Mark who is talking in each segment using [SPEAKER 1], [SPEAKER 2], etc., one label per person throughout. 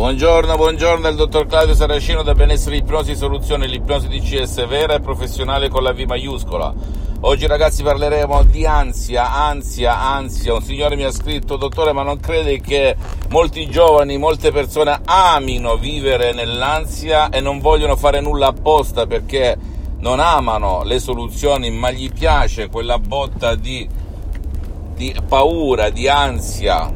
[SPEAKER 1] Buongiorno, buongiorno, il dottor Claudio Saracino da Benessere Ipnosi Soluzione, l'ipnosi di CS vera e professionale con la V maiuscola. Oggi ragazzi parleremo di ansia, ansia, ansia. Un signore mi ha scritto, dottore, ma non crede che molti giovani, molte persone amino vivere nell'ansia e non vogliono fare nulla apposta perché non amano le soluzioni, ma gli piace quella botta di, di paura, di ansia,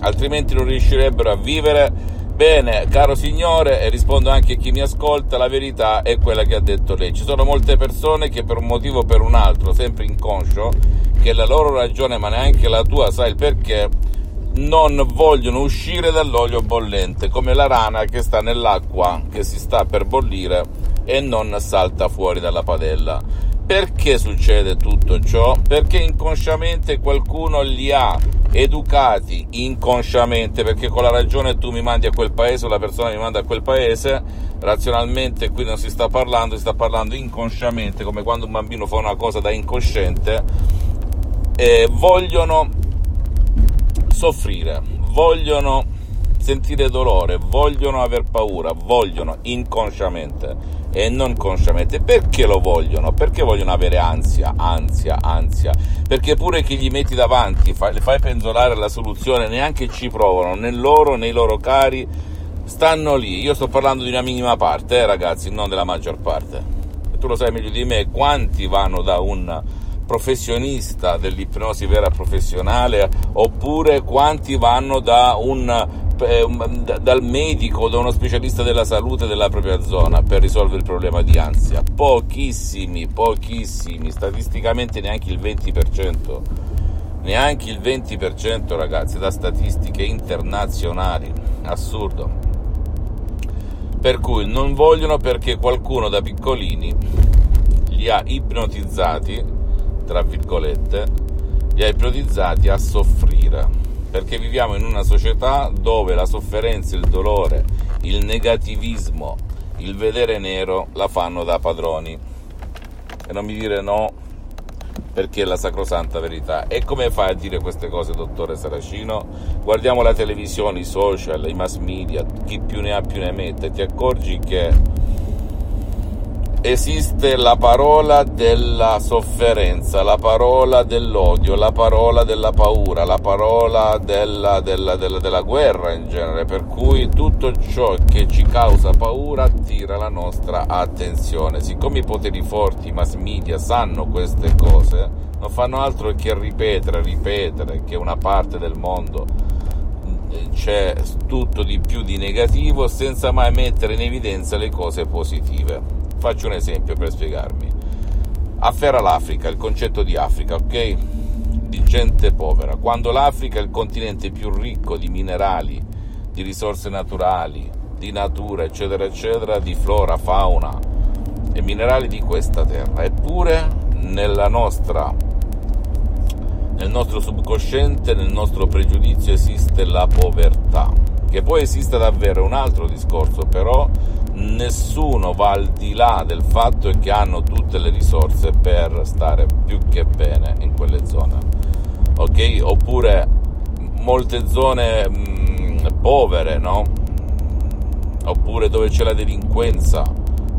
[SPEAKER 1] altrimenti non riuscirebbero a vivere Bene, caro signore, e rispondo anche a chi mi ascolta, la verità è quella che ha detto lei. Ci sono molte persone che per un motivo o per un altro, sempre inconscio, che la loro ragione, ma neanche la tua, sai il perché, non vogliono uscire dall'olio bollente, come la rana che sta nell'acqua che si sta per bollire e non salta fuori dalla padella. Perché succede tutto ciò? Perché inconsciamente qualcuno li ha educati inconsciamente, perché con la ragione tu mi mandi a quel paese o la persona mi manda a quel paese, razionalmente qui non si sta parlando, si sta parlando inconsciamente, come quando un bambino fa una cosa da incosciente, e vogliono soffrire, vogliono sentire dolore, vogliono aver paura, vogliono inconsciamente e non consciamente. Perché lo vogliono? Perché vogliono avere ansia, ansia, ansia? Perché pure che gli metti davanti, fai, fai penzolare la soluzione, neanche ci provano, né loro né i loro cari stanno lì. Io sto parlando di una minima parte, eh, ragazzi, non della maggior parte. E tu lo sai meglio di me, quanti vanno da un professionista dell'ipnosi vera professionale oppure quanti vanno da un dal medico o da uno specialista della salute della propria zona per risolvere il problema di ansia. Pochissimi, pochissimi, statisticamente neanche il 20%. Neanche il 20% ragazzi, da statistiche internazionali. Assurdo. Per cui non vogliono perché qualcuno da piccolini li ha ipnotizzati, tra virgolette, li ha ipnotizzati a soffrire perché viviamo in una società dove la sofferenza, il dolore, il negativismo, il vedere nero la fanno da padroni. E non mi dire no perché è la sacrosanta verità. E come fai a dire queste cose, dottore Saracino? Guardiamo la televisione, i social, i mass media, chi più ne ha più ne mette, ti accorgi che esiste la parola della sofferenza, la parola dell'odio, la parola della paura, la parola della, della, della, della, guerra in genere, per cui tutto ciò che ci causa paura attira la nostra attenzione. Siccome i poteri forti, i mass media sanno queste cose, non fanno altro che ripetere, ripetere che una parte del mondo c'è tutto di più di negativo senza mai mettere in evidenza le cose positive. Faccio un esempio per spiegarmi. Afferra l'Africa, il concetto di Africa, ok? Di gente povera. Quando l'Africa è il continente più ricco di minerali, di risorse naturali, di natura, eccetera, eccetera, di flora, fauna e minerali di questa terra. Eppure nella nostra nel nostro subconsciente, nel nostro pregiudizio esiste la povertà, che poi esiste davvero un altro discorso, però nessuno va al di là del fatto che hanno tutte le risorse per stare più che bene in quelle zone. Ok? Oppure molte zone mh, povere, no? Oppure dove c'è la delinquenza,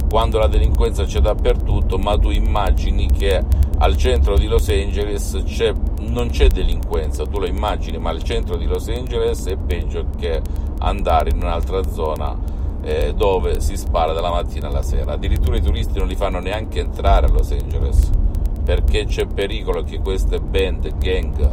[SPEAKER 1] quando la delinquenza c'è dappertutto, ma tu immagini che al centro di Los Angeles c'è, non c'è delinquenza, tu lo immagini, ma al centro di Los Angeles è peggio che andare in un'altra zona eh, dove si spara dalla mattina alla sera. Addirittura i turisti non li fanno neanche entrare a Los Angeles perché c'è pericolo che queste band, gang,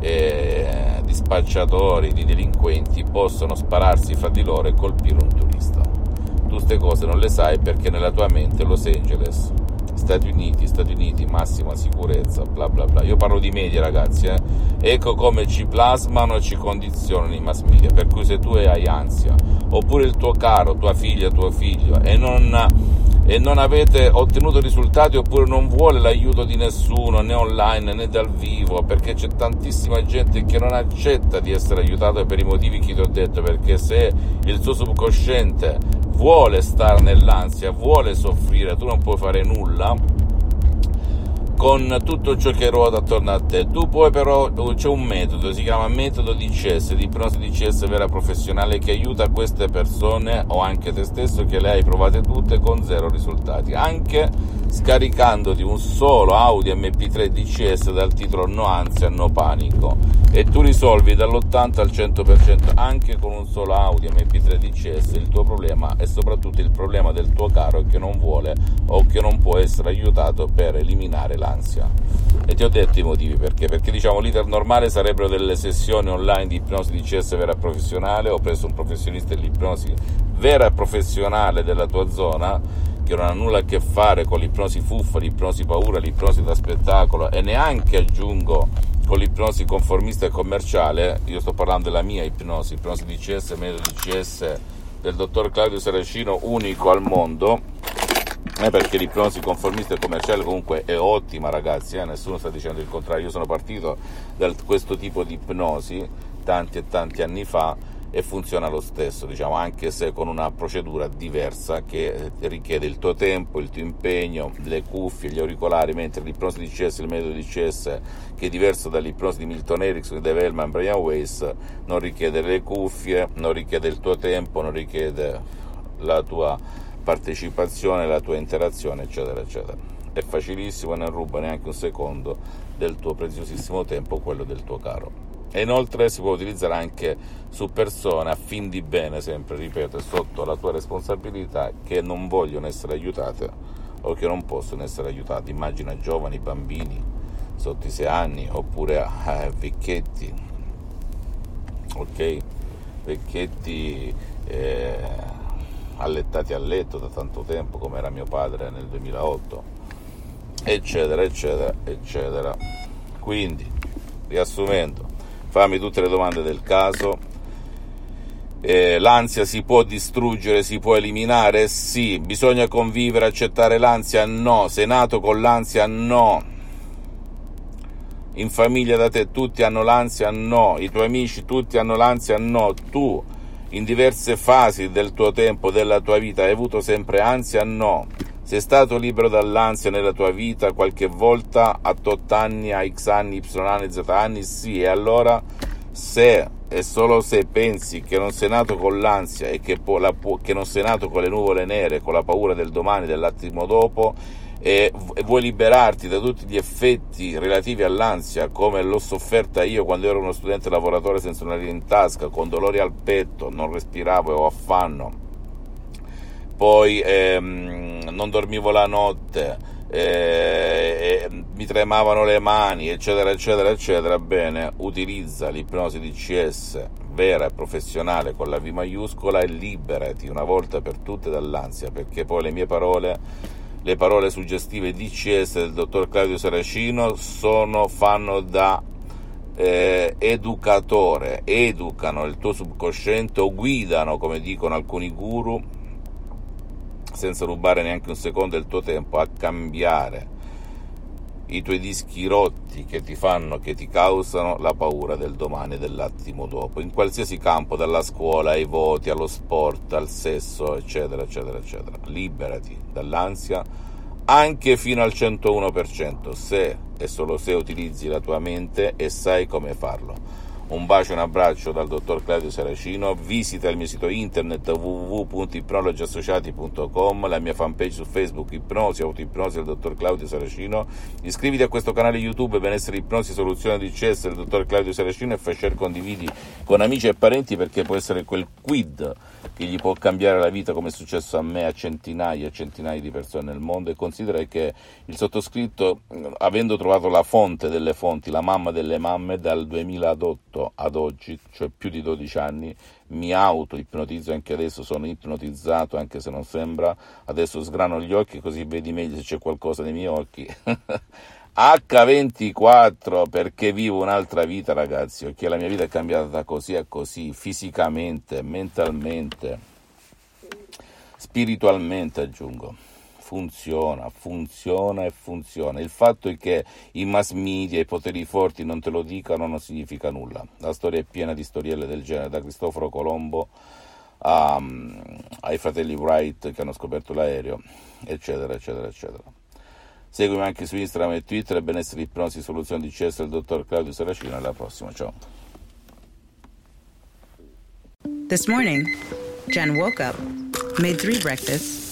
[SPEAKER 1] eh, di spacciatori, di delinquenti possano spararsi fra di loro e colpire un turista. Tu queste cose non le sai perché nella tua mente Los Angeles Stati Uniti, Stati Uniti, massima sicurezza, bla bla bla. Io parlo di media, ragazzi, eh. Ecco come ci plasmano e ci condizionano i mass media. Per cui se tu hai ansia, oppure il tuo caro, tua figlia, tuo figlio, e non, e non avete ottenuto risultati, oppure non vuole l'aiuto di nessuno, né online né dal vivo, perché c'è tantissima gente che non accetta di essere aiutato per i motivi che ti ho detto, perché se il suo subconsciente vuole stare nell'ansia, vuole soffrire, tu non puoi fare nulla con tutto ciò che ruota attorno a te. Tu puoi però, c'è un metodo, si chiama metodo DCS, di ipnosi DCS vera professionale che aiuta queste persone o anche te stesso che le hai provate tutte con zero risultati, anche scaricandoti un solo audio MP3 DCS dal titolo No ansia, no panico e tu risolvi dall'80 al 100% anche con un solo audio MP3 DCS il tuo problema e soprattutto il problema del tuo caro che non vuole o che non può essere aiutato per eliminare la l'ansia. E ti ho detto i motivi perché. Perché diciamo l'iter normale sarebbero delle sessioni online di ipnosi di CS vera professionale, ho preso un professionista dell'ipnosi vera professionale della tua zona che non ha nulla a che fare con l'ipnosi fuffa, l'ipnosi paura, l'ipnosi da spettacolo e neanche aggiungo con l'ipnosi conformista e commerciale, io sto parlando della mia ipnosi, ipnosi di CS, metodo di CS del dottor Claudio Saracino, unico al mondo, eh, perché l'ipnosi conformista e commerciale comunque è ottima ragazzi, eh? nessuno sta dicendo il contrario, io sono partito da questo tipo di ipnosi tanti e tanti anni fa e funziona lo stesso, diciamo, anche se con una procedura diversa che richiede il tuo tempo, il tuo impegno, le cuffie, gli auricolari, mentre l'ipnosi di CS, il metodo di CS, che è diverso dall'ipnosi di Milton Erickson, Dave Hellman, Brian Weiss, non richiede le cuffie, non richiede il tuo tempo, non richiede la tua partecipazione, la tua interazione, eccetera, eccetera. È facilissimo, non ruba neanche un secondo del tuo preziosissimo tempo, quello del tuo caro. E inoltre si può utilizzare anche su persone a fin di bene, sempre ripeto, sotto la tua responsabilità, che non vogliono essere aiutate o che non possono essere aiutate. Immagina giovani, bambini sotto i 6 anni oppure eh, vecchietti, ok? Vecchietti. Eh, allettati a letto da tanto tempo come era mio padre nel 2008 eccetera eccetera eccetera quindi riassumendo fammi tutte le domande del caso eh, l'ansia si può distruggere, si può eliminare? Sì. Bisogna convivere, accettare l'ansia? No. Sei nato con l'ansia? No. In famiglia da te tutti hanno l'ansia? No. I tuoi amici tutti hanno l'ansia? No. Tu in diverse fasi del tuo tempo, della tua vita, hai avuto sempre ansia? No. Sei stato libero dall'ansia nella tua vita qualche volta a tot anni, a x anni, y anni, z anni? Sì, e allora se e solo se pensi che non sei nato con l'ansia e che, la, che non sei nato con le nuvole nere, con la paura del domani, dell'attimo dopo, e vuoi liberarti da tutti gli effetti relativi all'ansia, come l'ho sofferta io quando ero uno studente lavoratore senza una linea in tasca, con dolori al petto, non respiravo e ho affanno, poi ehm, non dormivo la notte, eh, eh, mi tremavano le mani, eccetera, eccetera, eccetera, bene, utilizza l'ipnosi di CS vera e professionale con la V maiuscola e liberati una volta per tutte dall'ansia, perché poi le mie parole le parole suggestive DCS del dottor Claudio Saracino sono, fanno da eh, educatore, educano il tuo subconsciente o guidano, come dicono alcuni guru, senza rubare neanche un secondo del tuo tempo, a cambiare i tuoi dischi rotti che ti fanno, che ti causano la paura del domani e dell'attimo dopo, in qualsiasi campo, dalla scuola ai voti, allo sport, al sesso, eccetera, eccetera, eccetera. Liberati dall'ansia anche fino al 101%, se e solo se utilizzi la tua mente e sai come farlo. Un bacio e un abbraccio dal dottor Claudio Saracino. Visita il mio sito internet www.ipnologiassociati.com, la mia fanpage su Facebook Ipnosi, Autoipnosi del dottor Claudio Saracino. Iscriviti a questo canale YouTube Benessere Ipnosi Soluzione di CS del dottor Claudio Saracino e fai share condividi con amici e parenti perché può essere quel quid che gli può cambiare la vita come è successo a me, a centinaia e centinaia di persone nel mondo e considera che il sottoscritto, avendo trovato la fonte delle fonti, la mamma delle mamme dal 2008 tutto ad oggi, cioè più di 12 anni, mi auto-ipnotizzo, anche adesso sono ipnotizzato, anche se non sembra, adesso sgrano gli occhi così vedi meglio se c'è qualcosa nei miei occhi. H24 perché vivo un'altra vita ragazzi, ok? La mia vita è cambiata da così a così, fisicamente, mentalmente, spiritualmente aggiungo. Funziona, funziona e funziona. Il fatto è che i mass media, i poteri forti non te lo dicano non significa nulla. La storia è piena di storielle del genere, da Cristoforo Colombo a, ai fratelli Wright che hanno scoperto l'aereo, eccetera, eccetera, eccetera. Seguimi anche su Instagram e Twitter benessere ipnosi soluzioni di CS del dottor Claudio Saracino. Alla prossima, ciao.
[SPEAKER 2] This morning, Jen woke up, made three breakfasts,